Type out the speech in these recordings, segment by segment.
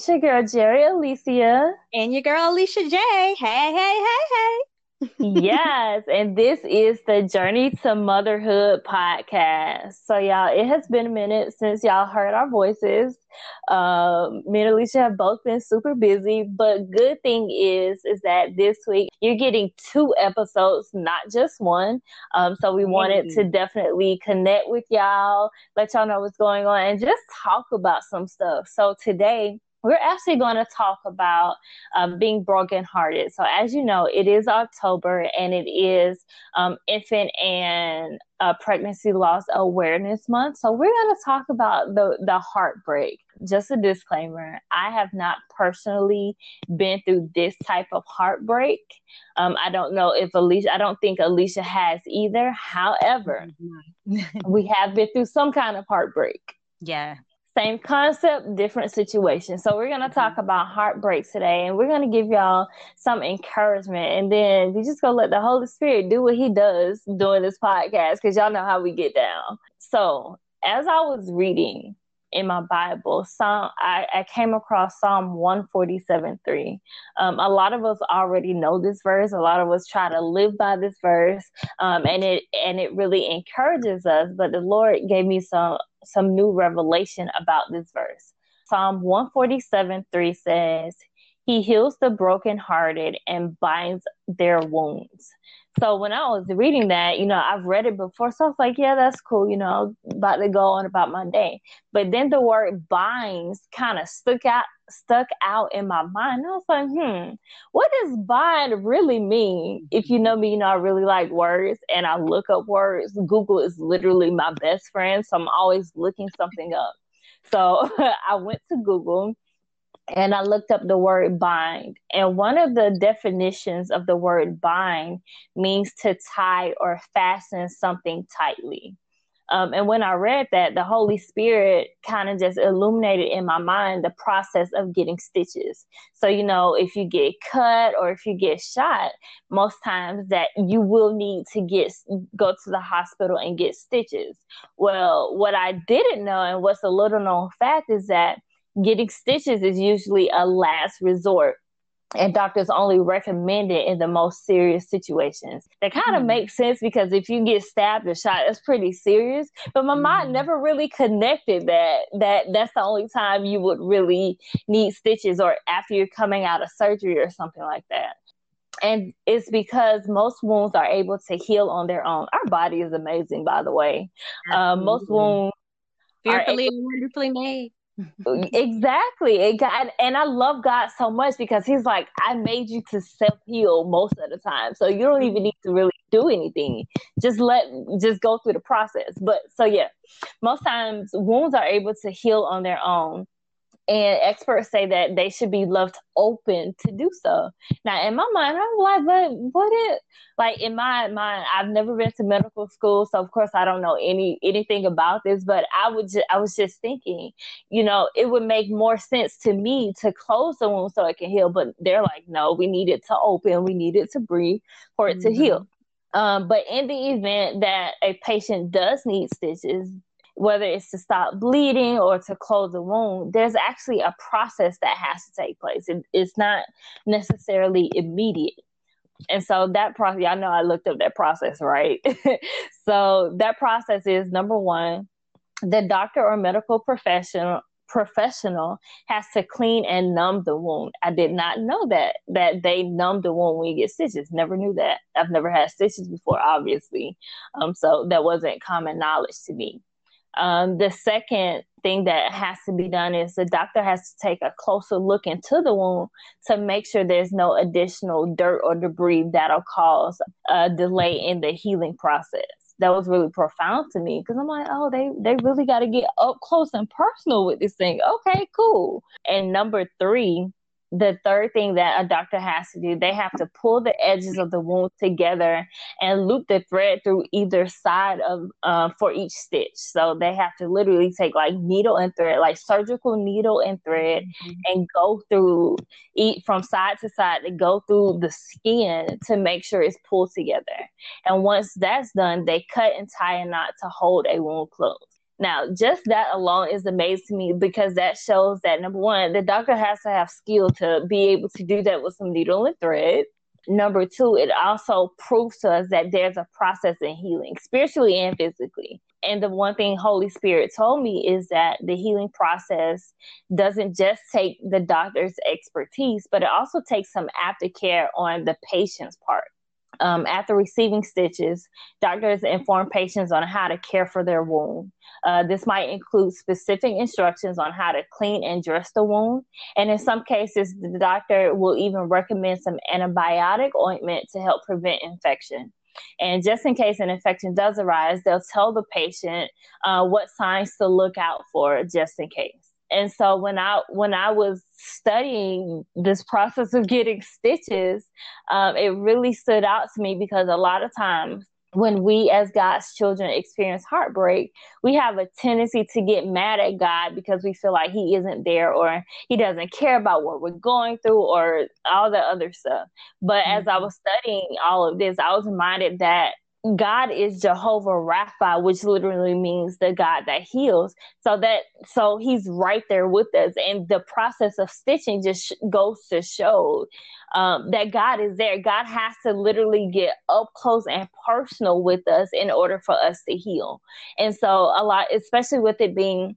It's your girl Jerry Alicia. And your girl Alicia J. Hey, hey, hey, hey yes, and this is the Journey to Motherhood podcast. So, y'all, it has been a minute since y'all heard our voices. Um, me and Alicia have both been super busy, but good thing is, is that this week you're getting two episodes, not just one. Um, so we wanted to definitely connect with y'all, let y'all know what's going on, and just talk about some stuff. So today we're actually going to talk about um, being brokenhearted. So, as you know, it is October and it is um, Infant and uh, Pregnancy Loss Awareness Month. So, we're going to talk about the, the heartbreak. Just a disclaimer I have not personally been through this type of heartbreak. Um, I don't know if Alicia, I don't think Alicia has either. However, we have been through some kind of heartbreak. Yeah same concept, different situation. So we're gonna talk mm-hmm. about heartbreak today, and we're gonna give y'all some encouragement, and then we just gonna let the Holy Spirit do what He does during this podcast, because y'all know how we get down. So as I was reading in my Bible, Psalm I, I came across Psalm one forty seven three. Um, a lot of us already know this verse. A lot of us try to live by this verse, um, and it and it really encourages us. But the Lord gave me some some new revelation about this verse. Psalm 147 3 says, He heals the brokenhearted and binds their wounds. So when I was reading that, you know, I've read it before, so I was like, yeah, that's cool, you know, about to go on about my day. But then the word binds kind of stuck out stuck out in my mind. I was like, hmm, what does bind really mean? If you know me, you know I really like words and I look up words. Google is literally my best friend, so I'm always looking something up. So I went to Google and I looked up the word bind. And one of the definitions of the word bind means to tie or fasten something tightly. Um, and when I read that, the Holy Spirit kind of just illuminated in my mind the process of getting stitches. So, you know, if you get cut or if you get shot, most times that you will need to get go to the hospital and get stitches. Well, what I didn't know and what's a little known fact is that getting stitches is usually a last resort and doctors only recommend it in the most serious situations. That kind of mm. makes sense because if you get stabbed or shot, that's pretty serious. But my mm. mind mm-hmm. never really connected that that that's the only time you would really need stitches or after you're coming out of surgery or something like that. And it's because most wounds are able to heal on their own. Our body is amazing, by the way. Uh, most wounds fearfully and wonderfully made exactly. It got, and I love God so much because He's like, I made you to self heal most of the time, so you don't even need to really do anything. Just let, just go through the process. But so yeah, most times wounds are able to heal on their own and experts say that they should be left open to do so. Now, in my mind, I'm like, but what it like in my mind? I've never been to medical school, so of course I don't know any anything about this. But I would, ju- I was just thinking, you know, it would make more sense to me to close the wound so it can heal. But they're like, no, we need it to open, we need it to breathe for it mm-hmm. to heal. Um, but in the event that a patient does need stitches, whether it's to stop bleeding or to close the wound, there's actually a process that has to take place. It, it's not necessarily immediate. And so that process, I know I looked up that process, right? so that process is number one, the doctor or medical professional professional has to clean and numb the wound. I did not know that that they numb the wound when you get stitches. Never knew that. I've never had stitches before, obviously. Um, so that wasn't common knowledge to me. Um, the second thing that has to be done is the doctor has to take a closer look into the wound to make sure there's no additional dirt or debris that'll cause a delay in the healing process. That was really profound to me because I'm like, oh, they they really got to get up close and personal with this thing. Okay, cool. And number three, the third thing that a doctor has to do, they have to pull the edges of the wound together and loop the thread through either side of uh, for each stitch. So they have to literally take like needle and thread, like surgical needle and thread, mm-hmm. and go through eat from side to side to go through the skin to make sure it's pulled together. And once that's done, they cut and tie a knot to hold a wound closed. Now, just that alone is amazing to me because that shows that number one, the doctor has to have skill to be able to do that with some needle and thread. Number two, it also proves to us that there's a process in healing, spiritually and physically. And the one thing Holy Spirit told me is that the healing process doesn't just take the doctor's expertise, but it also takes some aftercare on the patient's part. Um, after receiving stitches, doctors inform patients on how to care for their wound. Uh, this might include specific instructions on how to clean and dress the wound. And in some cases, the doctor will even recommend some antibiotic ointment to help prevent infection. And just in case an infection does arise, they'll tell the patient uh, what signs to look out for just in case. And so when I when I was studying this process of getting stitches, um, it really stood out to me because a lot of times when we as God's children experience heartbreak, we have a tendency to get mad at God because we feel like He isn't there or He doesn't care about what we're going through or all the other stuff. But mm-hmm. as I mm-hmm. was studying all of this, I was reminded that God is Jehovah Rapha, which literally means the God that heals. So that so He's right there with us, and the process of stitching just goes to show um, that God is there. God has to literally get up close and personal with us in order for us to heal. And so a lot, especially with it being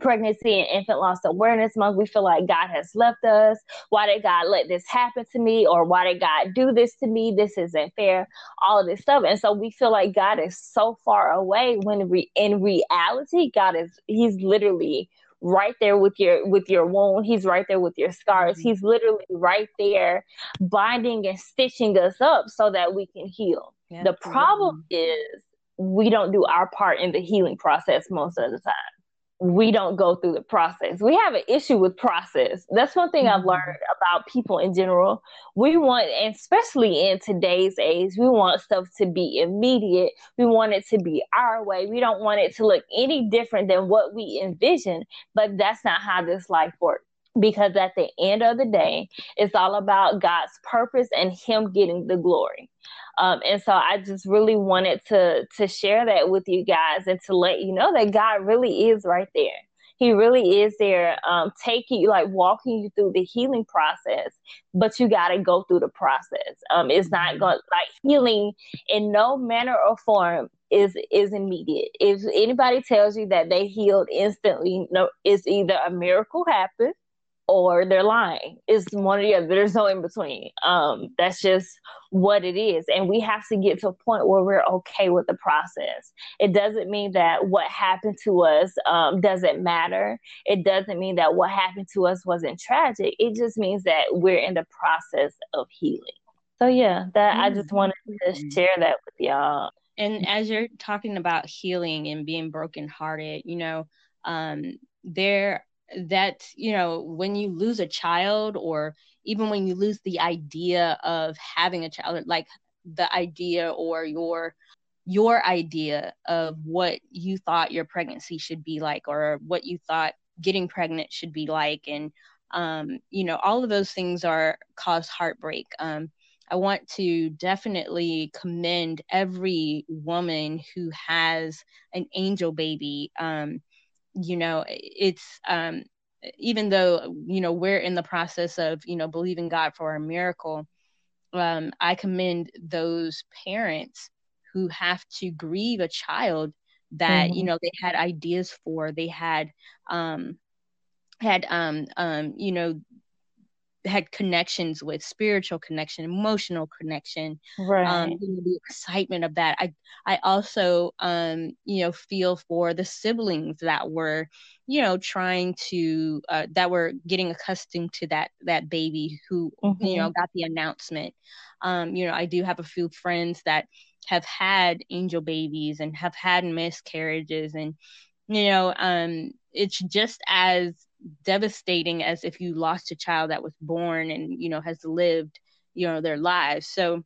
pregnancy and infant loss awareness month we feel like god has left us. Why did god let this happen to me? Or why did god do this to me? This isn't fair. All of this stuff. And so we feel like god is so far away when re- in reality god is he's literally right there with your with your wound. He's right there with your scars. Mm-hmm. he's literally right there binding and stitching us up so that we can heal. Yeah, the problem is we don't do our part in the healing process most of the time we don't go through the process. We have an issue with process. That's one thing mm-hmm. I've learned about people in general. We want, and especially in today's age, we want stuff to be immediate. We want it to be our way. We don't want it to look any different than what we envision. But that's not how this life works. Because at the end of the day, it's all about God's purpose and Him getting the glory. Um, and so I just really wanted to to share that with you guys and to let you know that God really is right there. He really is there, um, taking you, like walking you through the healing process. But you got to go through the process. Um, it's not mm-hmm. going like healing in no manner or form is is immediate. If anybody tells you that they healed instantly, no, it's either a miracle happened or they're lying. It's one or the other. There's no in between. Um, that's just what it is. And we have to get to a point where we're okay with the process. It doesn't mean that what happened to us um, doesn't matter. It doesn't mean that what happened to us wasn't tragic. It just means that we're in the process of healing. So yeah, that mm-hmm. I just wanted to mm-hmm. share that with y'all. And as you're talking about healing and being brokenhearted, you know, um, there that you know when you lose a child or even when you lose the idea of having a child like the idea or your your idea of what you thought your pregnancy should be like or what you thought getting pregnant should be like. And um, you know all of those things are cause heartbreak. Um, i want to definitely commend every woman who has an angel baby. Um, you know it's um even though you know we're in the process of you know believing god for a miracle um i commend those parents who have to grieve a child that mm-hmm. you know they had ideas for they had um had um um you know had connections with spiritual connection emotional connection um, right. um, you know, the excitement of that. I i also um you know feel for the siblings that were you know trying to uh, that were getting accustomed to that that baby who mm-hmm. you know got the announcement. Um you know i do have a few friends that have had angel babies and have had miscarriages and you know um it's just as devastating as if you lost a child that was born and you know has lived you know their lives. So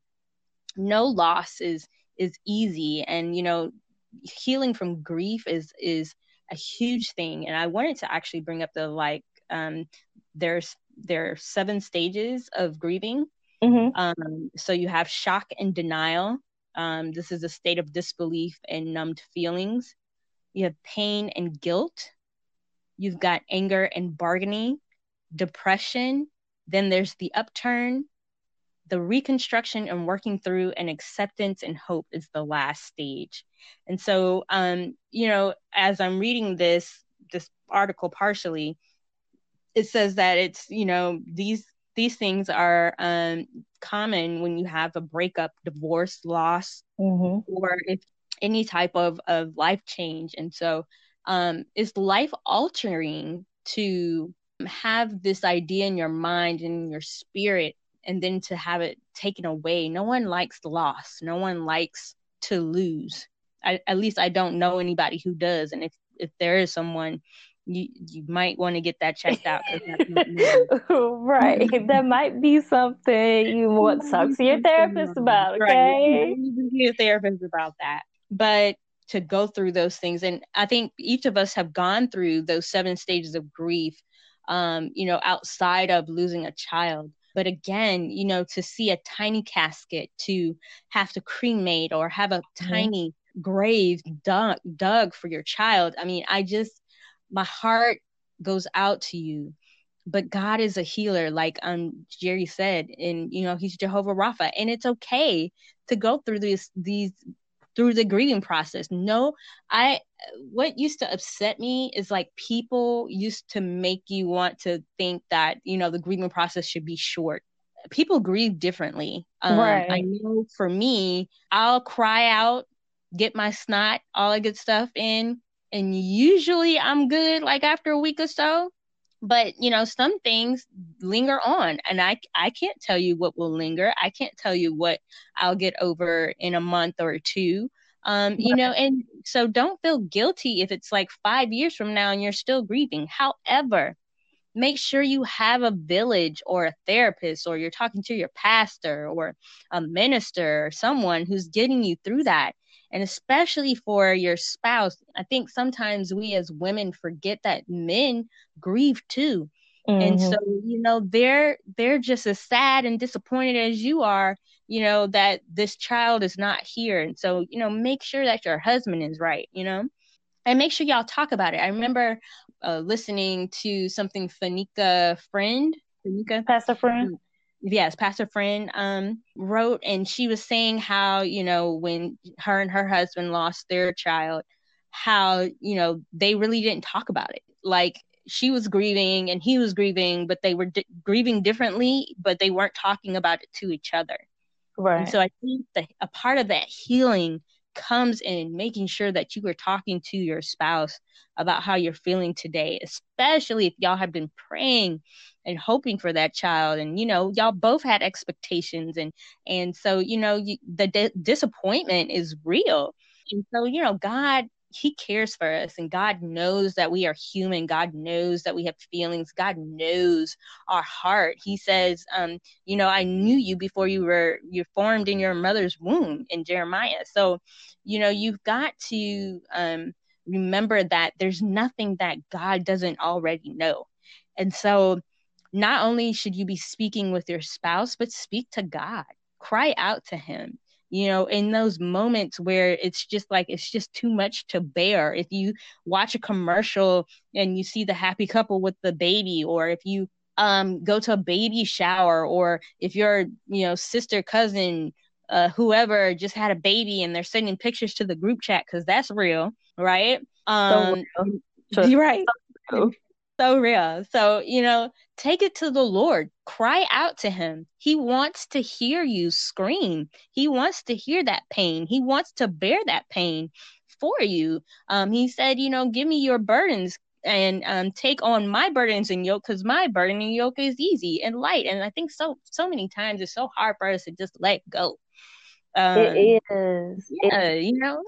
no loss is is easy. And you know healing from grief is is a huge thing. And i wanted to actually bring up the like um there's there are seven stages of grieving. Mm-hmm. um so you have shock and denial. Um this is a state of disbelief and numbed feelings. You have pain and guilt, you've got anger and bargaining, depression, then there's the upturn, the reconstruction and working through and acceptance and hope is the last stage. And so um, you know, as I'm reading this this article partially, it says that it's, you know, these these things are um, common when you have a breakup, divorce, loss, mm-hmm. or if any type of, of life change. And so um, it's life altering to have this idea in your mind and your spirit and then to have it taken away. No one likes loss. No one likes to lose. I, at least I don't know anybody who does. And if, if there is someone, you you might want to get that checked out. right, that might be something you want to talk to your therapist about. Okay, right. you see a therapist about that. But to go through those things, and I think each of us have gone through those seven stages of grief. Um, you know, outside of losing a child. But again, you know, to see a tiny casket, to have to cremate or have a mm-hmm. tiny grave dug, dug for your child. I mean, I just my heart goes out to you but God is a healer, like um Jerry said, and you know He's Jehovah Rapha, and it's okay to go through these these through the grieving process. No, I what used to upset me is like people used to make you want to think that you know the grieving process should be short. People grieve differently. Um, right. I know for me, I'll cry out, get my snot, all that good stuff in, and usually I'm good like after a week or so. But you know, some things linger on, and I I can't tell you what will linger. I can't tell you what I'll get over in a month or two. Um, you know, and so don't feel guilty if it's like five years from now and you're still grieving. However, make sure you have a village or a therapist or you're talking to your pastor or a minister or someone who's getting you through that and especially for your spouse i think sometimes we as women forget that men grieve too. Mm-hmm. and so you know they're they're just as sad and disappointed as you are you know that this child is not here. And so you know make sure that your husband is right you know and make sure y'all talk about it. I remember uh, listening to something fanika friend fanika? Pastor friend yes, Pastor Friend um, wrote, and she was saying how, you know, when her and her husband lost their child, how, you know, they really didn't talk about it. Like she was grieving and he was grieving, but they were di- grieving differently, but they weren't talking about it to each other. Right. And so I think that a part of that healing comes in making sure that you are talking to your spouse about how you're feeling today, especially if y'all have been praying and hoping for that child. And you know y'all both had expectations and and so you know you, the di- disappointment is real. And so you know god he cares for us and god knows that we are human. God knows that we have feelings. God knows our heart. He says um you know i knew you before you were you formed in your mother's womb in jeremiah. So you know you've got to um remember that there's nothing that god doesn't already know. And so not only should you be speaking with your spouse, but speak to God. Cry out to Him. You know, in those moments where it's just like it's just too much to bear. If you watch a commercial and you see the happy couple with the baby, or if you um, go to a baby shower, or if your you know sister, cousin, uh, whoever just had a baby and they're sending pictures to the group chat because that's real, right? Um, so real. right so real. So, you know, take it to the Lord. Cry out to him. He wants to hear you scream. He wants to hear that pain. He wants to bear that pain for you. Um, he said, you know, give me your burdens and um, take on my burdens and yoke because my burden and yoke is easy and light. And I think so so many times it's so hard for us to just let go. Um, it is. Yeah, it, you know.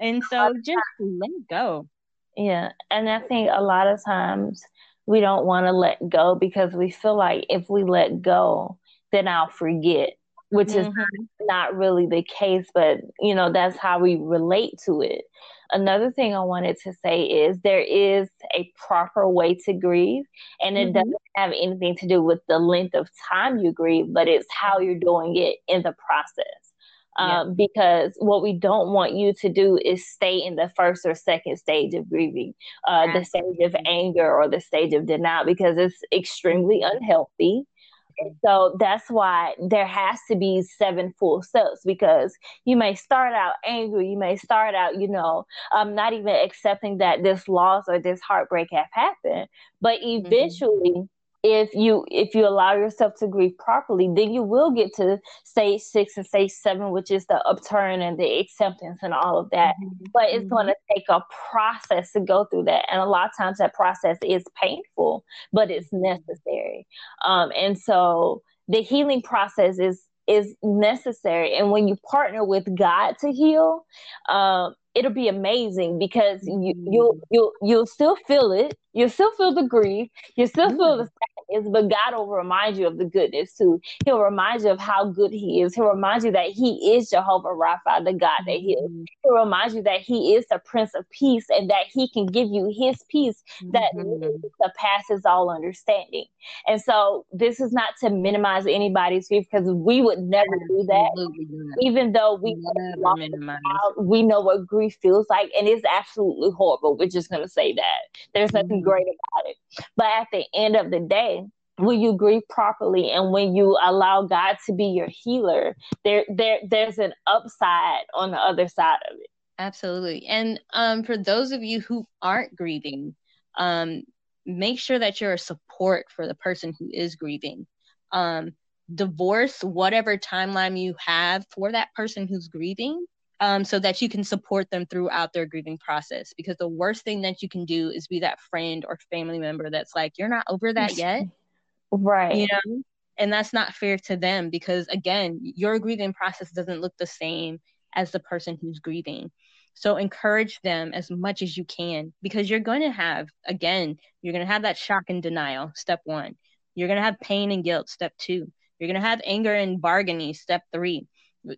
And so just let go. Yeah. And I think a lot of times we don't want to let go because we feel like if we let go, then I'll forget, which mm-hmm. is not really the case, but you know, that's how we relate to it. Another thing I wanted to say is there is a proper way to grieve, and it mm-hmm. doesn't have anything to do with the length of time you grieve, but it's how you're doing it in the process. Um, yeah. because what we don't want you to do is stay in the first or second stage of grieving, uh, the stage of anger or the stage of denial, because it's extremely unhealthy. And so that's why there has to be seven full steps because you may start out angry, you may start out, you know, um, not even accepting that this loss or this heartbreak have happened, but mm-hmm. eventually. Mm-hmm if you if you allow yourself to grieve properly then you will get to stage six and stage seven which is the upturn and the acceptance and all of that mm-hmm. but it's mm-hmm. going to take a process to go through that and a lot of times that process is painful but it's mm-hmm. necessary um, and so the healing process is is necessary and when you partner with god to heal um, it'll be amazing because you mm-hmm. you'll you'll you'll still feel it You'll still feel the grief. You'll still feel the sadness, but God will remind you of the goodness too. He'll remind you of how good He is. He'll remind you that He is Jehovah Rapha, the God that heals. Mm-hmm. He'll remind you that He is the Prince of Peace and that He can give you His peace that mm-hmm. surpasses all understanding. And so, this is not to minimize anybody's grief because we would never do that. Even though we we know what grief feels like, and it's absolutely horrible. We're just gonna say that there's nothing great about it. But at the end of the day, when you grieve properly and when you allow God to be your healer, there there there's an upside on the other side of it. Absolutely. And um, for those of you who aren't grieving, um, make sure that you're a support for the person who is grieving. Um, divorce whatever timeline you have for that person who's grieving um, so that you can support them throughout their grieving process. Because the worst thing that you can do is be that friend or family member that's like, you're not over that yet. Right. You know? And that's not fair to them because, again, your grieving process doesn't look the same as the person who's grieving. So encourage them as much as you can because you're going to have, again, you're going to have that shock and denial, step one. You're going to have pain and guilt, step two. You're going to have anger and bargaining, step three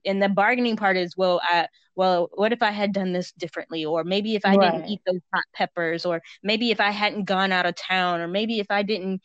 and the bargaining part is well I, well what if i had done this differently? Or maybe if i right. didn't eat those hot peppers or maybe if i hadn't gone out of town or maybe if i didn't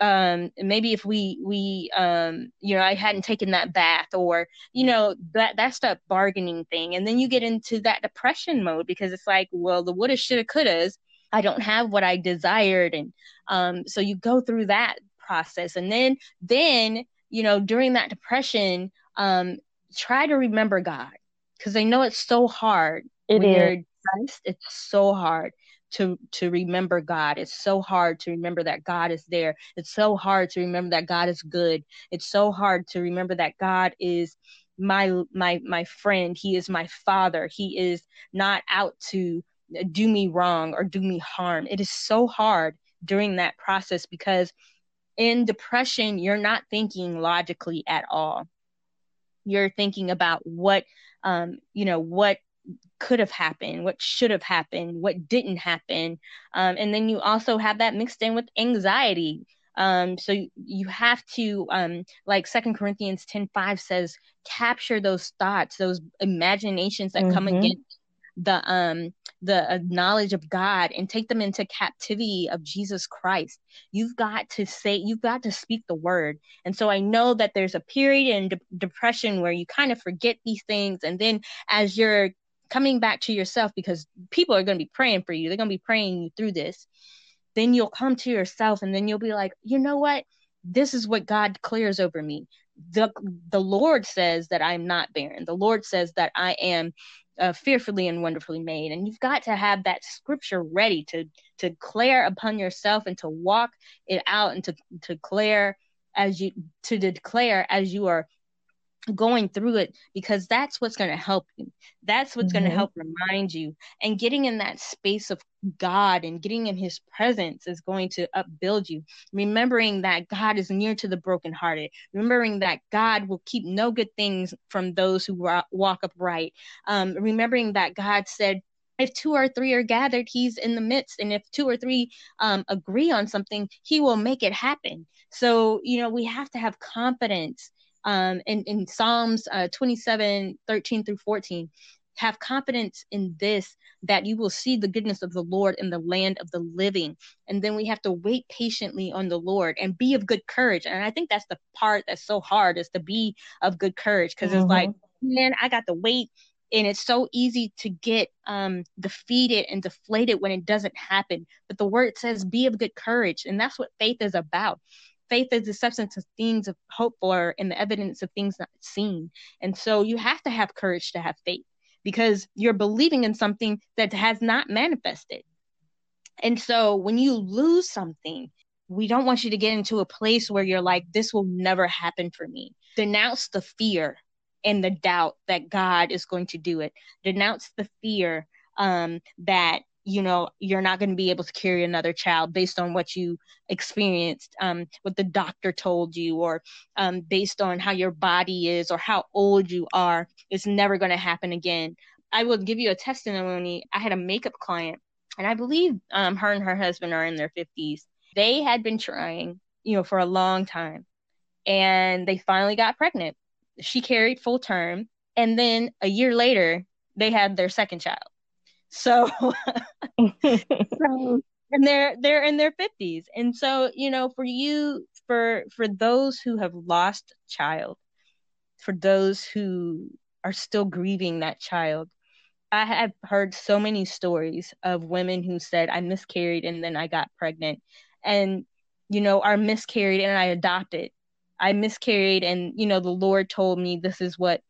um maybe if we we um you know i hadn't taken that bath or you know that that's that bargaining thing. And then you get into that depression mode because it's like well the woulda shoulda couldas i don't have what i desired. And um so you go through that process. And then then you know during that depression um try to remember God because I know it's so hard. It when is. It's so hard to to remember God. It's so hard to remember that God is there. It's so hard to remember that God is good. It's so hard to remember that God is my my my friend. He is my father. He is not out to do me wrong or do me harm. It is so hard during that process because in depression you're not thinking logically at all you're thinking about what um, you know what could have happened, what should have happened, what didn't happen, um, and then you also have that mixed in with anxiety. Um, so you have to, um, like Second Corinthians ten five says, capture those thoughts, those imaginations that mm-hmm. come against the um the uh, knowledge of God and take them into captivity of Jesus Christ. You've got to say you've got to speak the word. And so I know that there's a period in de- depression where you kind of forget these things and then as you're coming back to yourself because people are going to be praying for you. They're going to be praying you through this. Then you'll come to yourself and then you'll be like, "You know what? This is what God clears over me." The the Lord says that I'm not barren. The Lord says that I am uh, fearfully and wonderfully made. And you've got to have that scripture ready to to declare upon yourself and to walk it out and to to declare as you to declare as you are going through it because that's what's going to help you. That's what's mm-hmm. going to help remind you. And getting in that space of God and getting in his presence is going to upbuild you. Remembering that God is near to the brokenhearted. Remembering that God will keep no good things from those who walk upright. Um, remembering that God said, if two or three are gathered, he's in the midst. And if two or three um, agree on something, he will make it happen. So, you know, we have to have confidence um, in, in Psalms uh, 27, 13 through 14. Have confidence in this that you will see the goodness of the Lord in the land of the living. And then we have to wait patiently on the Lord and be of good courage. And I think that's the part that's so hard is to be of good courage because mm-hmm. it's like man, I got the weight. And it's so easy to get um, defeated and deflated when it doesn't happen. But the word says, be of good courage. And that's what faith is about. Faith is the substance of things of hope for and the evidence of things not seen. And so you have to have courage to have faith because you're believing in something that has not manifested. And so when you lose something, we don't want you to get into a place where you're like, this will never happen for me. Denounce the fear and the doubt that God is going to do it. Denounce the fear um, that you know you're not going to be able to carry another child based on what you experienced um, what the doctor told you or um, based on how your body is or how old you are it's never going to happen again. I will give you a testimony. I had a makeup client and i believe um, her and her husband are in their 50s they had been trying you know for a long time and they finally got pregnant. She carried full term and then a year later they had their second child so, so and they're they're in their 50s and so you know for you for for those who have lost child for those who are still grieving that child i have heard so many stories of women who said i miscarried and then i got pregnant. And you know are miscarried and i adopted. I miscarried and you know the Lord told me this is what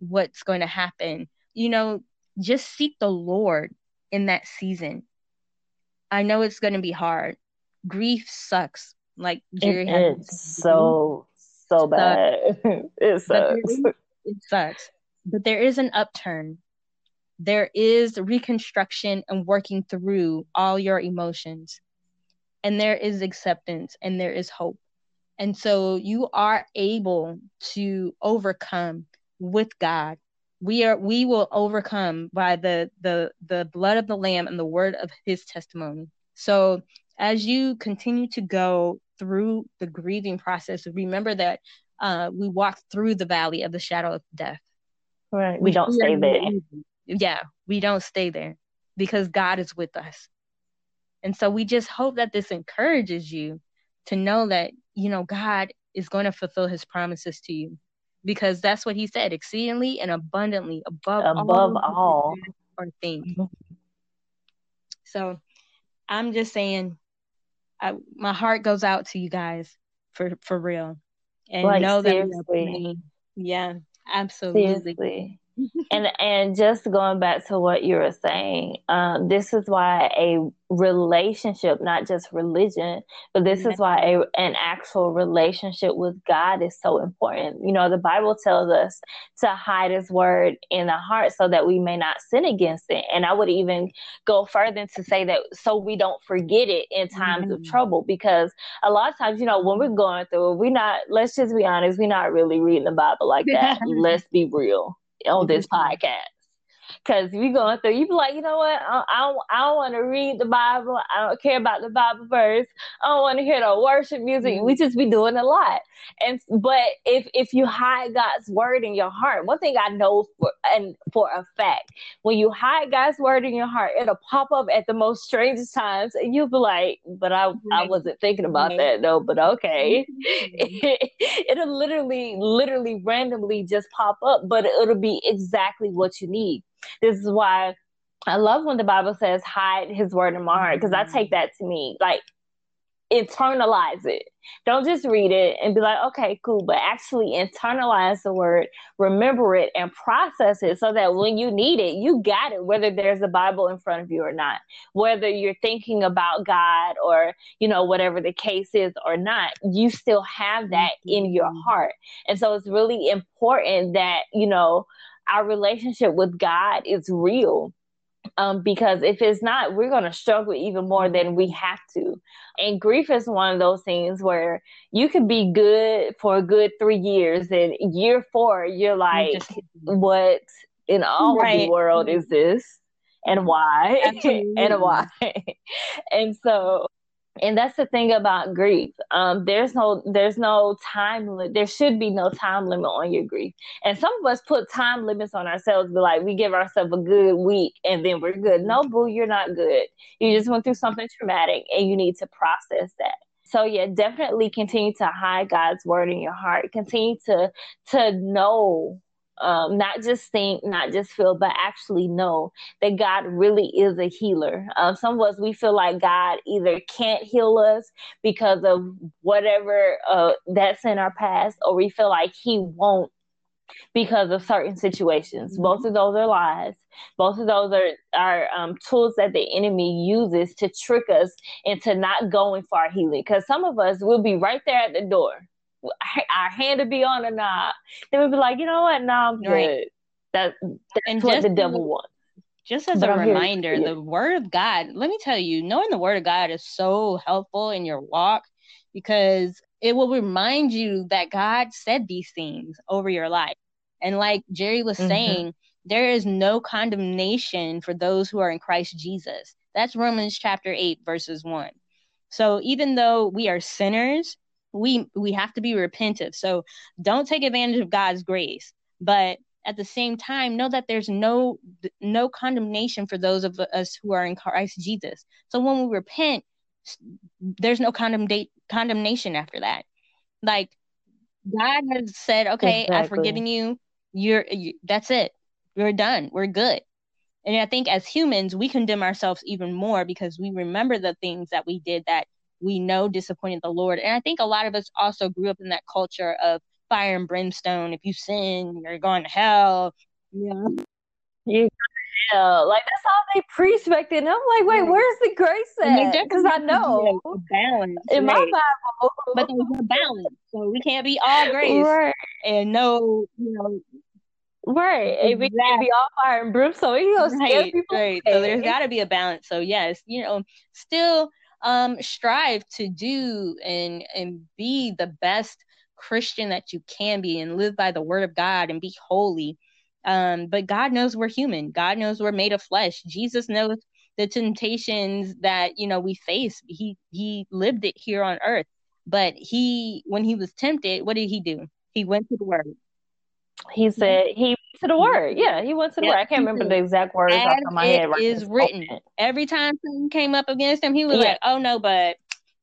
what's going to happen. You know, just seek the Lord in that season. I know it's going to be hard. Grief sucks. Like Jerry it, it's so so bad. it sucks. it sucks. But there is an upturn. There is reconstruction and working through all your emotions. And there is acceptance and there is hope. And so you are able to overcome with God. We are we will overcome by the the the blood of the lamb and the word of his testimony. So as you continue to go through the grieving process, remember that uh, we walk through the valley of the shadow of death. Right. We, we don't stay there. Yeah, we don't stay there because God is with us. And so we just hope that this encourages you to know that you know, God is going to fulfill his promises to you because that's what he said exceedingly and abundantly above, above all, or things. Mm-hmm. So I'm just saying, I, my heart goes out to you guys for, for real. And like, know that, yeah, absolutely. Seriously and and just going back to what you were saying, um, this is why a relationship, not just religion, but this is why a, an actual relationship with God is so important. You know, the Bible tells us to hide His word in the heart so that we may not sin against it. And I would even go further to say that so we don't forget it in times mm-hmm. of trouble, because a lot of times, you know, when we're going through, we're not. Let's just be honest, we're not really reading the Bible like that. let's be real on this mm-hmm. podcast. Cause we going through, you be like, you know what? I, I don't, I don't want to read the Bible. I don't care about the Bible verse. I don't want to hear the worship music. Mm-hmm. We just be doing a lot. And but if if you hide God's word in your heart, one thing I know for and for a fact, when you hide God's word in your heart, it'll pop up at the most strangest times, and you'll be like, "But I mm-hmm. I wasn't thinking about mm-hmm. that though." But okay, it'll literally literally randomly just pop up, but it'll be exactly what you need. This is why I love when the Bible says, hide his word in my heart, because I take that to me like internalize it. Don't just read it and be like, okay, cool, but actually internalize the word, remember it, and process it so that when you need it, you got it, whether there's a Bible in front of you or not, whether you're thinking about God or, you know, whatever the case is or not, you still have that in your mm-hmm. heart. And so it's really important that, you know, our relationship with God is real. Um, because if it's not, we're going to struggle even more than we have to. And grief is one of those things where you could be good for a good three years, and year four, you're like, just, what in all right. of the world is this? And why? and why? and so and that's the thing about grief. Um, there's no there's no time limit there should be no time limit on your grief. And some of us put time limits on ourselves but like we give ourselves a good week and then we're good. No boo you're not good. You just went through something traumatic and you need to process that. So yeah definitely continue to hide god's word in your heart. Continue to to know um, not just think, not just feel, but actually know that God really is a healer. Um, some of us, we feel like God either can't heal us because of whatever uh, that's in our past, or we feel like He won't because of certain situations. Mm-hmm. Both of those are lies. Both of those are are um, tools that the enemy uses to trick us into not going for our healing. Because some of us will be right there at the door our hand to be on a knob. They would be like, you know what? No, I'm good. Right. That that's and what the devil wants. Just as but a I'm reminder, the word of God, let me tell you, knowing the word of God is so helpful in your walk because it will remind you that God said these things over your life. And like Jerry was mm-hmm. saying, there is no condemnation for those who are in Christ Jesus. That's Romans chapter 8, verses 1. So even though we are sinners, we we have to be repentant so don't take advantage of god's grace but at the same time know that there's no no condemnation for those of us who are in christ jesus. So when we repent there's no condemn- condemnation after that. Like god has said okay exactly. i've forgiven you. You're you, that's it. We're done. We're good. And i think as humans we condemn ourselves even more because we remember the things that we did that we know disappointed the Lord. And I think a lot of us also grew up in that culture of fire and brimstone. If you sin, you're going to hell. Yeah. You go to hell. Like that's how they preach back then. I'm like, wait, where's the grace at? Because I know balance in right. my Bible, but there's no balance, so we can't be all grace right. and no, you know. Right, exactly. we can be all fire and brimstone. You know, right, right. So there's got to be a balance. So yes, you know, still um, strive to do and and be the best Christian that you can be and live by the word of God and be holy. Um, but God knows we're human. God knows we're made of flesh. Jesus knows the temptations that you know we face. He he lived it here on earth. But he when he was tempted, what did he do? He went to the word. He mm-hmm. said he went to the word. Yeah, he went to the word. I can't remember the exact words off of my head. Right is written. Every time something came up against him, he was yeah. like, "Oh no, but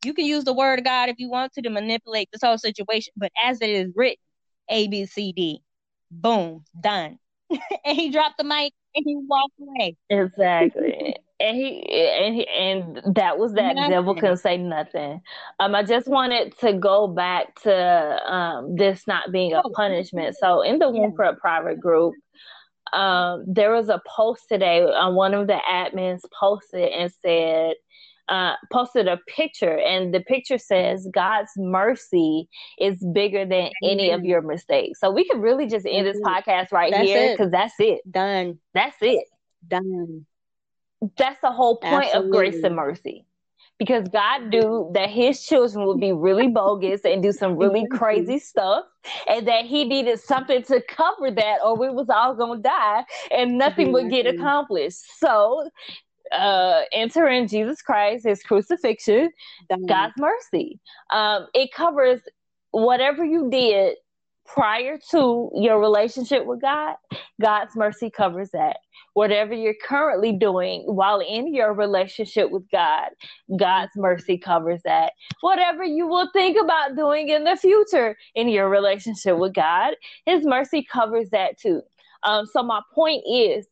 you can use the word of God if you want to to manipulate this whole situation. But as it is written, A B C D, boom, done." and he dropped the mic and he walked away. Exactly. and he and he and that was that nothing. devil couldn't say nothing. Um, I just wanted to go back to um this not being a oh, punishment. So in the Womb Prep private group, um, there was a post today. Um, one of the admins posted and said. Uh, posted a picture, and the picture says, God's mercy is bigger than any of your mistakes. So we could really just end this podcast right that's here because that's it. Done. That's it. Done that's the whole point Absolutely. of grace and mercy because God knew that his children would be really bogus and do some really crazy stuff, and that he needed something to cover that, or we was all gonna die and nothing would get accomplished. So, uh, enter in Jesus Christ, his crucifixion, God's mercy. Um, it covers whatever you did prior to your relationship with God. God's mercy covers that whatever you're currently doing while in your relationship with God, God's mercy covers that. Whatever you will think about doing in the future in your relationship with God, His mercy covers that too. Um, so, my point is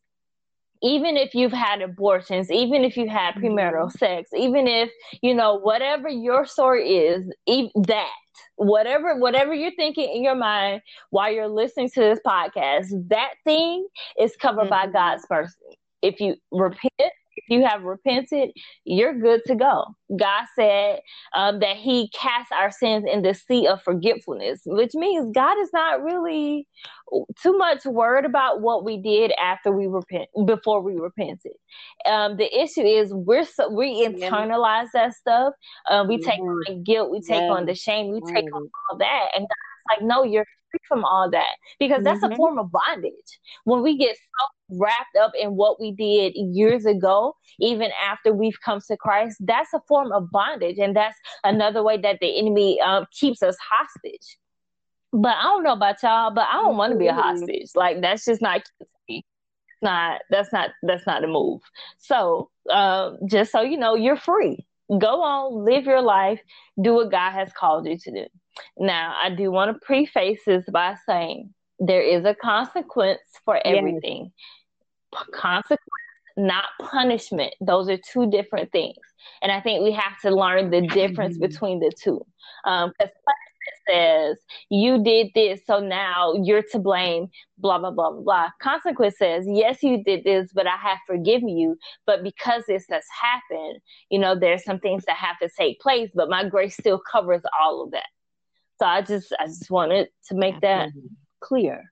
even if you've had abortions, even if you had premarital mm-hmm. sex, even if, you know, whatever your story is, that whatever whatever you're thinking in your mind while you're listening to this podcast that thing is covered mm-hmm. by god's mercy if you repent if you have repented you're good to go god said um, that he casts our sins in the sea of forgetfulness which means god is not really too much worried about what we did after we repent before we repented. Um, the issue is we're so we internalize that stuff. Uh, we take mm-hmm. on guilt, we take on the shame, we take on all that, and God's like, no, you're free from all that because that's mm-hmm. a form of bondage. When we get so wrapped up in what we did years ago, even after we've come to Christ, that's a form of bondage, and that's another way that the enemy um, keeps us hostage. But I don't know about y'all, but I don't want to be a hostage. Like that's just not not that's not that's not the move. So um, just so you know, you're free. Go on, live your life, do what God has called you to do. Now, I do want to preface this by saying there is a consequence for everything. Yes. Consequence, not punishment. Those are two different things. And I think we have to learn the difference mm-hmm. between the two. Because um, says you did this, so now you're to blame, blah, blah, blah, blah, blah. Consequence says, yes, you did this, but I have forgiven you. But because this has happened, you know, there's some things that have to take place, but my grace still covers all of that. So I just, I just wanted to make that clear.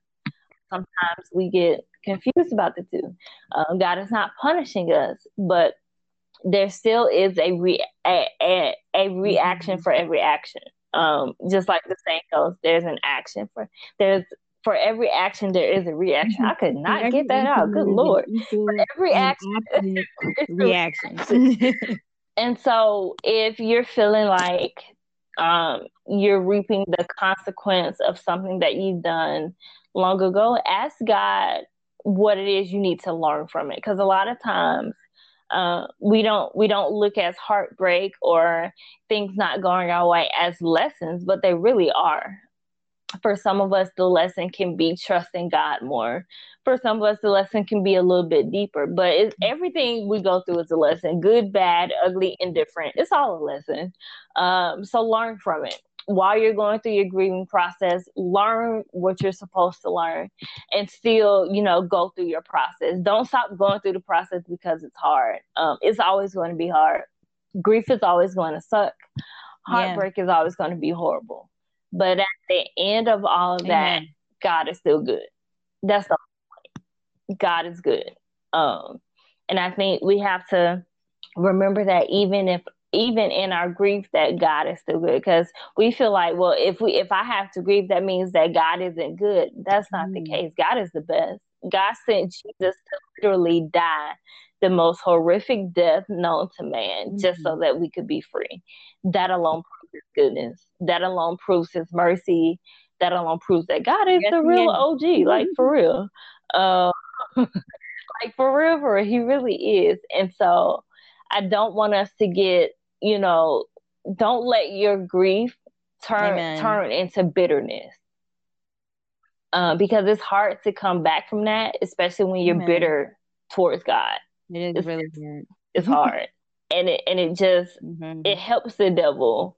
Sometimes we get confused about the two. Um, God is not punishing us, but there still is a re- a, a, a reaction mm-hmm. for every action. Um, just like the saying goes, there's an action for there's for every action there is a reaction. I could not get that out. Good lord. For every action reaction. and so if you're feeling like um, you're reaping the consequence of something that you've done long ago, ask God what it is you need to learn from it. Because a lot of times uh, we don't we don't look as heartbreak or things not going our way as lessons, but they really are. For some of us, the lesson can be trusting God more. For some of us, the lesson can be a little bit deeper. But it's, everything we go through is a lesson: good, bad, ugly, indifferent. It's all a lesson. Um, so learn from it while you're going through your grieving process, learn what you're supposed to learn and still, you know, go through your process. Don't stop going through the process because it's hard. Um, it's always going to be hard. Grief is always going to suck. Heartbreak yeah. is always going to be horrible. But at the end of all of that, Amen. God is still good. That's the point. God is good. Um, and I think we have to remember that even if even in our grief that God is still good because we feel like, well, if we if I have to grieve, that means that God isn't good. That's not mm. the case. God is the best. God sent Jesus to literally die the most horrific death known to man mm-hmm. just so mm-hmm. that we could be free. That alone his goodness. That alone proves his mercy. That alone proves that God is yes, the real OG, like for real. Uh, like for real, for real, he really is. And so I don't want us to get you know, don't let your grief turn Amen. turn into bitterness. Uh, because it's hard to come back from that, especially when you're Amen. bitter towards God. It is it's, really hard. It's hard, and it and it just mm-hmm. it helps the devil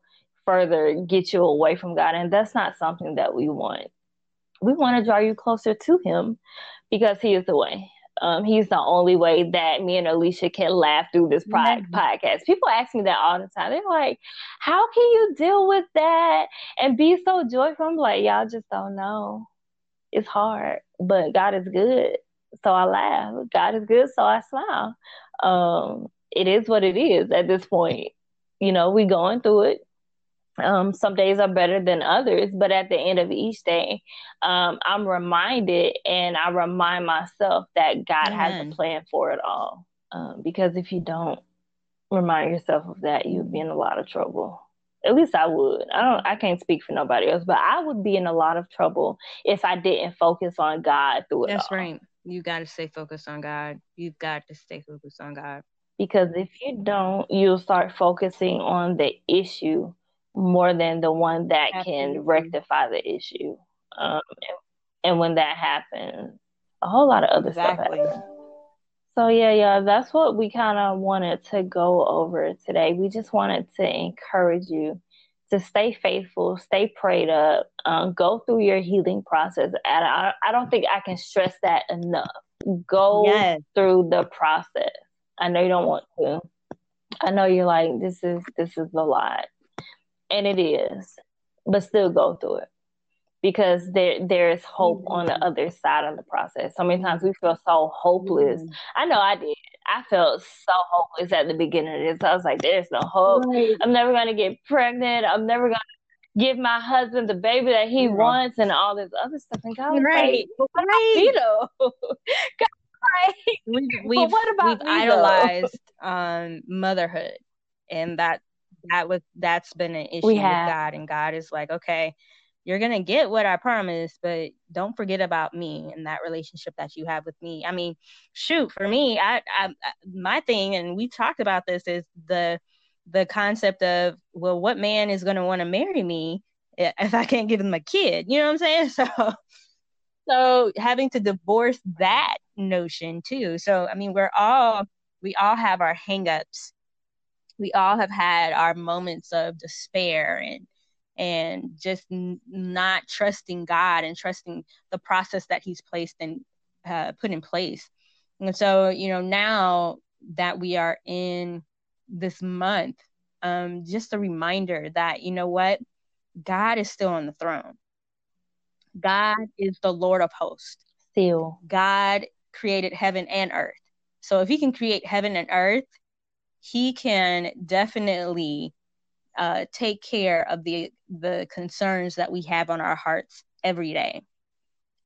further get you away from God, and that's not something that we want. We want to draw you closer to Him because He is the way. Um, he's the only way that me and Alicia can laugh through this mm-hmm. podcast. People ask me that all the time. They're like, "How can you deal with that and be so joyful?" I'm like, "Y'all just don't know. It's hard, but God is good, so I laugh. God is good, so I smile. Um, it is what it is at this point. You know, we going through it. Um, some days are better than others, but at the end of each day, um, I'm reminded and I remind myself that God Amen. has a plan for it all. Um, because if you don't remind yourself of that, you'd be in a lot of trouble. At least I would. I don't. I can't speak for nobody else, but I would be in a lot of trouble if I didn't focus on God through it. That's all. right. You got to stay focused on God. You've got to stay focused on God. Because if you don't, you'll start focusing on the issue more than the one that Absolutely. can rectify the issue. Um, and, and, when that happens, a whole lot of other exactly. stuff happens. So yeah, yeah, that's what we kind of wanted to go over today. We just wanted to encourage you to stay faithful, stay prayed up, um, go through your healing process. And I, I don't think I can stress that enough. Go yes. through the process. I know you don't want to. I know you're like, this is this is a lot and it is, but still go through it because there there is hope mm-hmm. on the mm-hmm. other side of the process. So many times we feel so hopeless. Mm-hmm. I know I did. I felt so hopeless at the beginning of this. I was like, "There's no hope. Right. I'm never gonna get pregnant. I'm never gonna." Give my husband the baby that he yeah. wants and all this other stuff. And God right. like, what right. about right. We've, we've, what about we've idolized um, motherhood, and that that was that's been an issue with God, and God is like, okay, you're gonna get what I promised, but don't forget about me and that relationship that you have with me. I mean, shoot, for me, I, I my thing, and we talked about this, is the the concept of well, what man is gonna want to marry me if I can't give him a kid? You know what I'm saying? So so having to divorce that notion too. So I mean, we're all we all have our hangups. We all have had our moments of despair and and just n- not trusting God and trusting the process that He's placed and uh, put in place. And so, you know, now that we are in this month, um, just a reminder that you know what, God is still on the throne. God is the Lord of hosts. Still, God created heaven and earth. So if He can create heaven and earth, He can definitely uh, take care of the the concerns that we have on our hearts every day.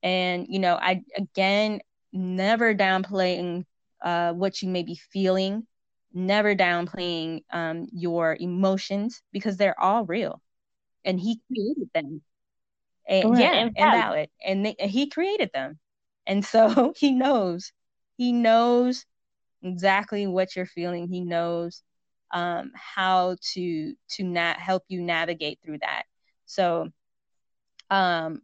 And you know, I again never downplaying uh, what you may be feeling, never downplaying um, your emotions because they're all real, and He created them. And, right. yeah, and, valid, and, they, and He created them, and so He knows, He knows exactly what you're feeling. He knows um, how to to not help you navigate through that. So, um,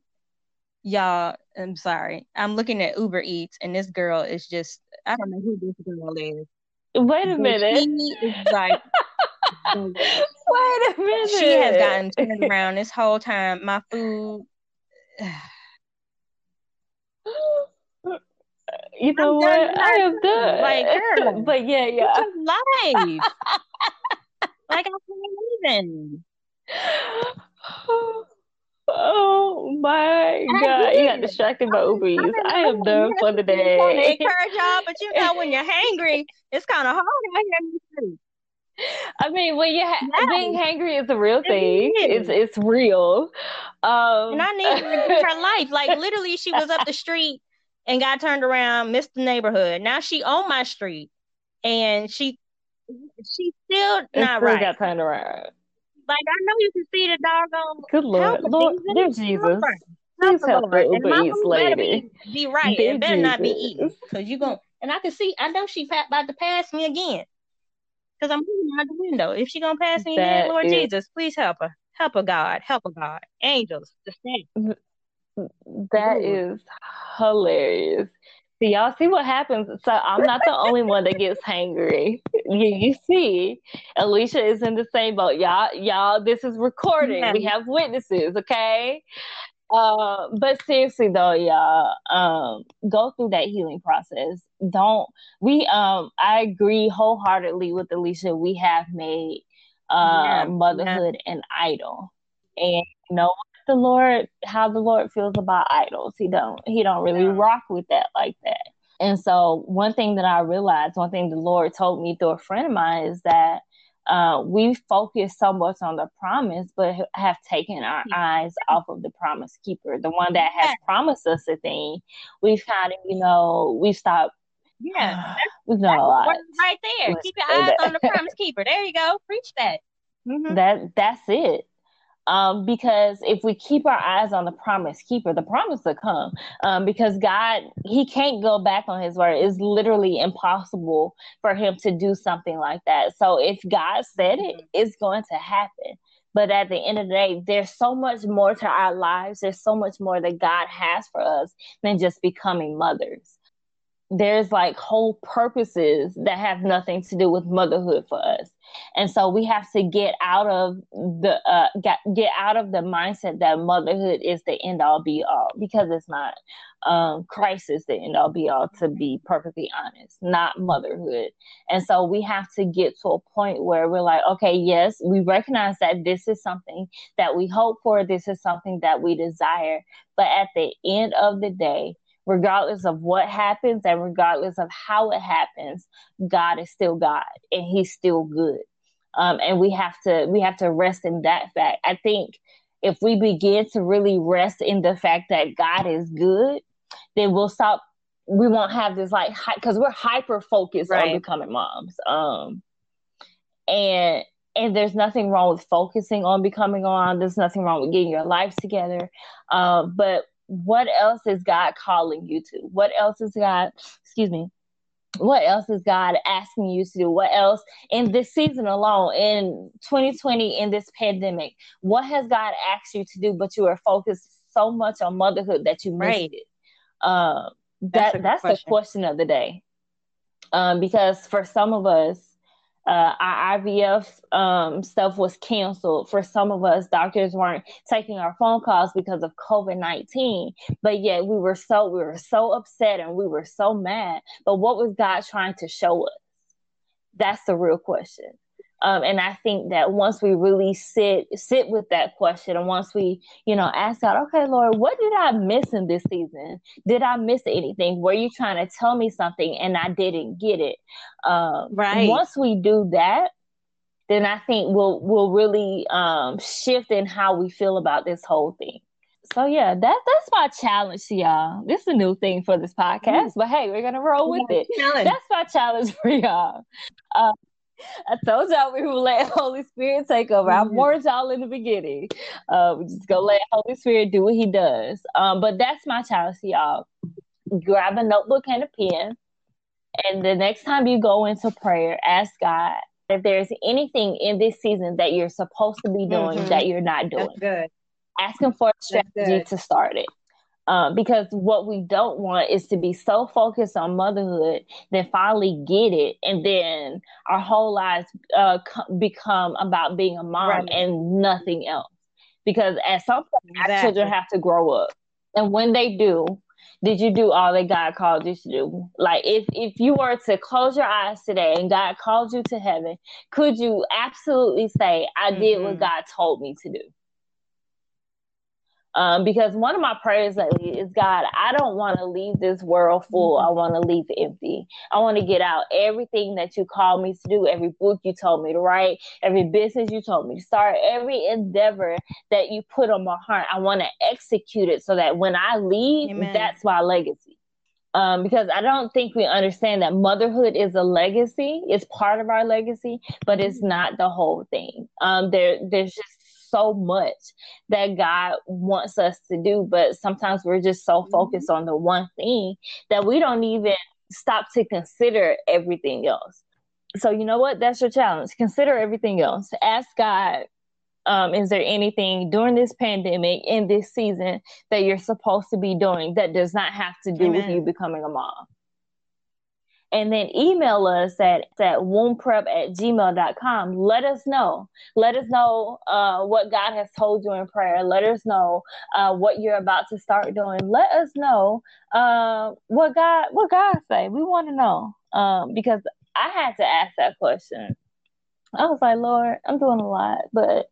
y'all, I'm sorry. I'm looking at Uber Eats, and this girl is just I don't know who this girl is. Wait a minute. Like. Wait a minute. She has gotten turned around this whole time. My food. you know I'm what? I am done. Like, girl, but yeah, yeah. Life. like I can't even. Oh my god! You got distracted by Uber Eats. I am done for the day. I encourage y'all, but you know when you're hangry, it's kind of hard out here. I mean, when you ha- being hangry is a real thing. It it's it's real. Um, and I need her life. Like literally, she was up the street and got turned around, missed the neighborhood. Now she on my street, and she she's still not right. Got turned around. Like I know you can see the dog doggone. Good Lord, Lord, there's Jesus. Please help the Uber Eats lady. Be, be right. Dear it better Jesus. not be eating because you going and I can see. I know she about to pass me again because I'm looking out the window. If she gonna pass me that again, Lord is... Jesus, please help her. Help her, God. Help her, God. Angels, the That is hilarious. See, y'all see what happens. So I'm not the only one that gets hangry. You, you see, Alicia is in the same boat. Y'all, y'all, this is recording. Yeah. We have witnesses, okay? Uh, but seriously though, y'all, um, go through that healing process. Don't we um I agree wholeheartedly with Alicia. We have made uh yeah. motherhood yeah. an idol. And you know the Lord how the Lord feels about idols. He don't he don't really yeah. rock with that like that. And so one thing that I realized, one thing the Lord told me through a friend of mine is that uh, we focus so much on the promise, but have taken our eyes off of the promise keeper, the one that has promised us a thing. We've kind of, you know, we've stopped. Yeah, we've done a lot. Right there. Let's Keep your eyes that. on the promise keeper. There you go. Preach that. Mm-hmm. That that's it. Um, because if we keep our eyes on the promise keeper, the promise will come. Um, because God, He can't go back on His word. It's literally impossible for Him to do something like that. So if God said it, mm-hmm. it's going to happen. But at the end of the day, there's so much more to our lives. There's so much more that God has for us than just becoming mothers there's like whole purposes that have nothing to do with motherhood for us. And so we have to get out of the uh get, get out of the mindset that motherhood is the end all be all because it's not. Um christ is the end all be all to be perfectly honest not motherhood. And so we have to get to a point where we're like okay yes we recognize that this is something that we hope for this is something that we desire but at the end of the day regardless of what happens and regardless of how it happens, God is still God and He's still good. Um, and we have to we have to rest in that fact. I think if we begin to really rest in the fact that God is good, then we'll stop. We won't have this like because we're hyper focused right. on becoming moms. Um, and and there's nothing wrong with focusing on becoming on. There's nothing wrong with getting your life together. Uh, but what else is God calling you to? What else is God, excuse me, what else is God asking you to do? What else in this season alone, in 2020, in this pandemic, what has God asked you to do? But you are focused so much on motherhood that you missed right. it. Uh, that that's, that's question. the question of the day. Um, because for some of us, uh, our IVF um, stuff was canceled. For some of us, doctors weren't taking our phone calls because of COVID nineteen. But yet we were so we were so upset and we were so mad. But what was God trying to show us? That's the real question. Um, and I think that once we really sit sit with that question, and once we, you know, ask God, okay, Lord, what did I miss in this season? Did I miss anything? Were you trying to tell me something and I didn't get it? Um, right. Once we do that, then I think we'll we'll really um, shift in how we feel about this whole thing. So yeah, that that's my challenge to y'all. This is a new thing for this podcast, mm-hmm. but hey, we're gonna roll with it. That's my challenge for y'all. Uh, I told y'all we would let Holy Spirit take over. Mm-hmm. I warned y'all in the beginning. Uh, we just go let Holy Spirit do what He does. Um, but that's my challenge to y'all. Grab a notebook and a pen, and the next time you go into prayer, ask God if there's anything in this season that you're supposed to be doing mm-hmm. that you're not doing. That's good. Ask Him for a strategy to start it. Um, because what we don't want is to be so focused on motherhood, then finally get it, and then our whole lives uh, become about being a mom right. and nothing else. Because at some point, exactly. our children have to grow up, and when they do, did you do all that God called you to do? Like if if you were to close your eyes today and God called you to heaven, could you absolutely say, "I mm-hmm. did what mm-hmm. God told me to do"? Um, because one of my prayers lately is God, I don't want to leave this world full. I want to leave empty. I want to get out everything that you called me to do, every book you told me to write, every business you told me to start, every endeavor that you put on my heart. I want to execute it so that when I leave, Amen. that's my legacy. Um, because I don't think we understand that motherhood is a legacy. It's part of our legacy, but it's mm-hmm. not the whole thing. Um, there, there's just so much that God wants us to do, but sometimes we're just so mm-hmm. focused on the one thing that we don't even stop to consider everything else. So, you know what? That's your challenge. Consider everything else. Ask God, um, is there anything during this pandemic in this season that you're supposed to be doing that does not have to do Amen. with you becoming a mom? And then email us at, at wombprep at gmail.com. Let us know. Let us know uh, what God has told you in prayer. Let us know uh, what you're about to start doing. Let us know uh, what God what God say. We want to know um, because I had to ask that question. I was like, Lord, I'm doing a lot, but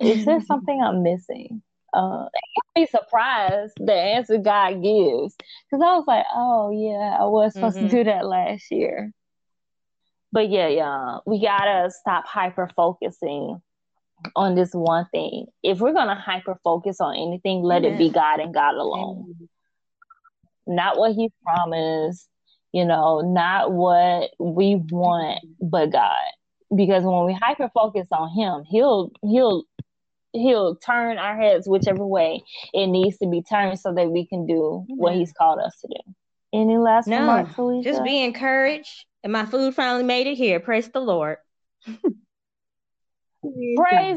is there something I'm missing? Uh, be surprised the answer God gives. Because I was like, oh, yeah, I was supposed mm-hmm. to do that last year. But yeah, yeah, we gotta stop hyper focusing on this one thing. If we're gonna hyper focus on anything, let it be God and God alone. Not what He promised, you know, not what we want, but God. Because when we hyper focus on Him, He'll He'll he'll turn our heads whichever way it needs to be turned so that we can do what he's called us to do. Any last no, remarks, Felicia? Just be encouraged. And my food finally made it here. Praise the Lord. Praise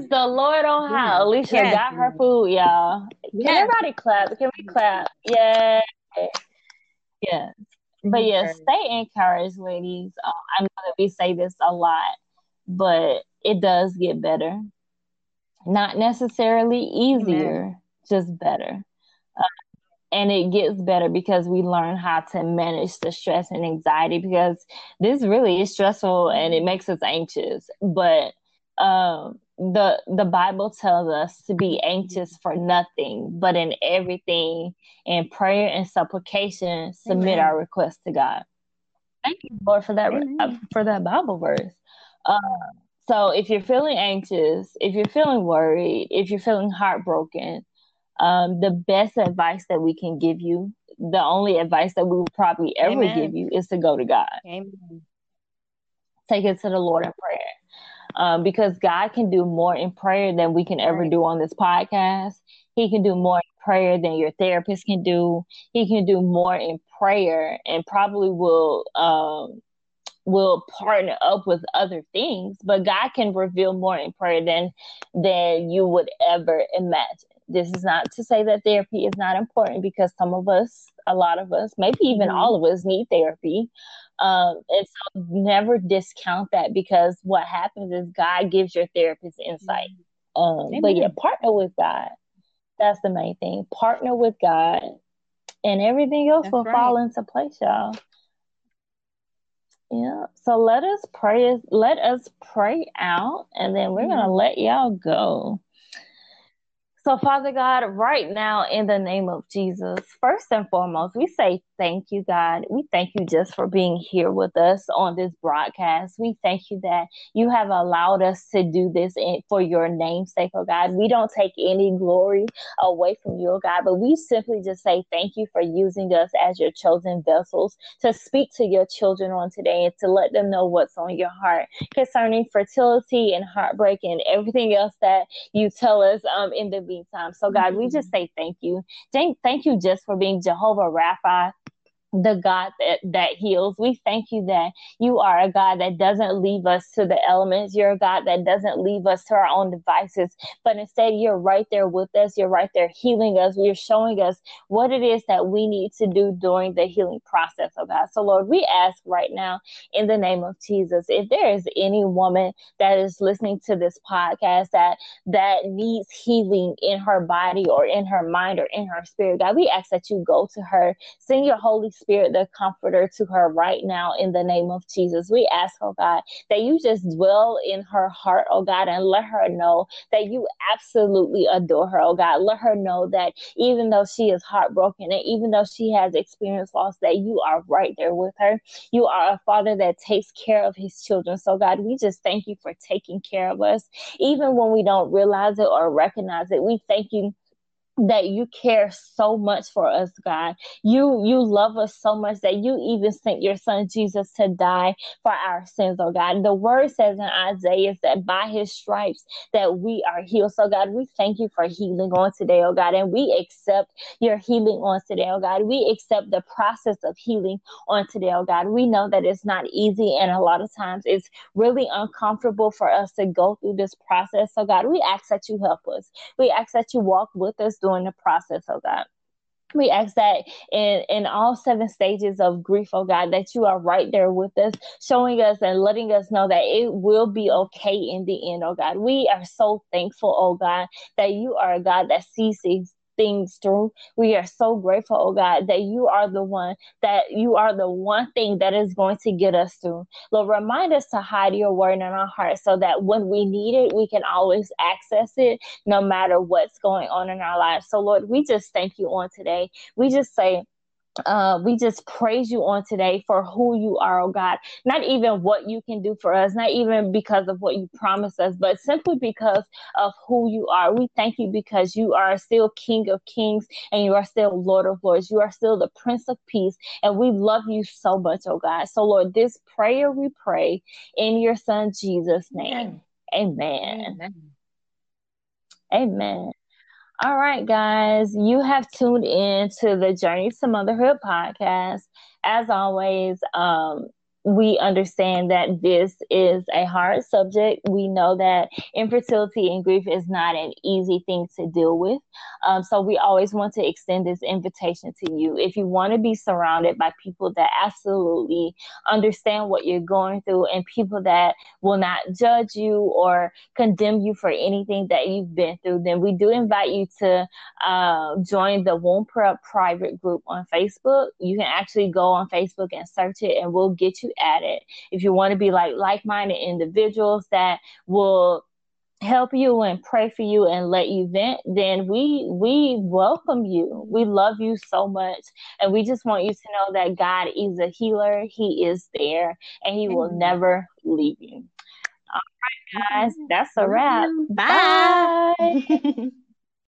the Lord on high. Alicia yes. got her food, y'all. Can yes. everybody clap? Can we clap? Yeah. Yeah. But yeah, stay encouraged, ladies. Uh, I know that we say this a lot, but it does get better not necessarily easier, Amen. just better. Uh, and it gets better because we learn how to manage the stress and anxiety because this really is stressful and it makes us anxious. But um, the the Bible tells us to be anxious for nothing, but in everything, in prayer and supplication, submit Amen. our requests to God. Thank you, Lord, for that Amen. for that Bible verse. Uh, so if you're feeling anxious, if you're feeling worried, if you're feeling heartbroken, um, the best advice that we can give you, the only advice that we will probably ever Amen. give you is to go to God. Amen. Take it to the Lord in prayer. Um, because God can do more in prayer than we can ever do on this podcast. He can do more in prayer than your therapist can do. He can do more in prayer and probably will um, will partner up with other things, but God can reveal more in prayer than than you would ever imagine. This is not to say that therapy is not important because some of us, a lot of us, maybe even mm-hmm. all of us need therapy. Um, and so never discount that because what happens is God gives your therapist insight. Um, but yeah, partner with God. That's the main thing. Partner with God, and everything else That's will right. fall into place, y'all. Yeah. So let us pray. Let us pray out, and then we're mm-hmm. gonna let y'all go. So, Father God, right now, in the name of Jesus, first and foremost, we say thank you, God. We thank you just for being here with us on this broadcast. We thank you that you have allowed us to do this for your namesake, oh God. We don't take any glory away from you, oh God, but we simply just say thank you for using us as your chosen vessels to speak to your children on today and to let them know what's on your heart concerning fertility and heartbreak and everything else that you tell us um, in the meantime. So, God, we just mm-hmm. say thank you. Thank, thank you just for being Jehovah Rapha the God that, that heals. We thank you that you are a God that doesn't leave us to the elements. You're a God that doesn't leave us to our own devices, but instead you're right there with us. You're right there healing us. You're showing us what it is that we need to do during the healing process, oh God. So Lord, we ask right now in the name of Jesus, if there is any woman that is listening to this podcast that that needs healing in her body or in her mind or in her spirit, God, we ask that you go to her, send your Holy Spirit, the comforter, to her right now in the name of Jesus. We ask, oh God, that you just dwell in her heart, oh God, and let her know that you absolutely adore her, oh God. Let her know that even though she is heartbroken and even though she has experienced loss, that you are right there with her. You are a father that takes care of his children. So, God, we just thank you for taking care of us, even when we don't realize it or recognize it. We thank you that you care so much for us god. You you love us so much that you even sent your son jesus to die for our sins oh god. The word says in isaiah that by his stripes that we are healed. So god we thank you for healing on today oh god and we accept your healing on today oh god. We accept the process of healing on today oh god. We know that it's not easy and a lot of times it's really uncomfortable for us to go through this process. So god we ask that you help us. We ask that you walk with us during the process of that. We ask that in in all seven stages of grief oh god that you are right there with us showing us and letting us know that it will be okay in the end oh god. We are so thankful oh god that you are a god that sees these things through. We are so grateful, oh God, that you are the one, that you are the one thing that is going to get us through. Lord, remind us to hide your word in our hearts so that when we need it, we can always access it no matter what's going on in our lives. So, Lord, we just thank you on today. We just say, uh, we just praise you on today for who you are, oh God. Not even what you can do for us, not even because of what you promised us, but simply because of who you are. We thank you because you are still King of Kings and you are still Lord of Lords. You are still the Prince of Peace, and we love you so much, oh God. So, Lord, this prayer we pray in your Son Jesus' name. Amen. Amen. Amen. All right, guys, you have tuned in to the Journey to Motherhood podcast. As always, um, we understand that this is a hard subject. We know that infertility and grief is not an easy thing to deal with. Um, so we always want to extend this invitation to you. If you want to be surrounded by people that absolutely understand what you're going through and people that will not judge you or condemn you for anything that you've been through, then we do invite you to uh, join the Womb Prep private group on Facebook. You can actually go on Facebook and search it, and we'll get you at it. If you want to be like like-minded individuals that will help you and pray for you and let you vent then we we welcome you. We love you so much. And we just want you to know that god is a healer. He is there and he will mm-hmm. never leave you. All right guys. Mm-hmm. That's a mm-hmm. wrap. Bye, bye.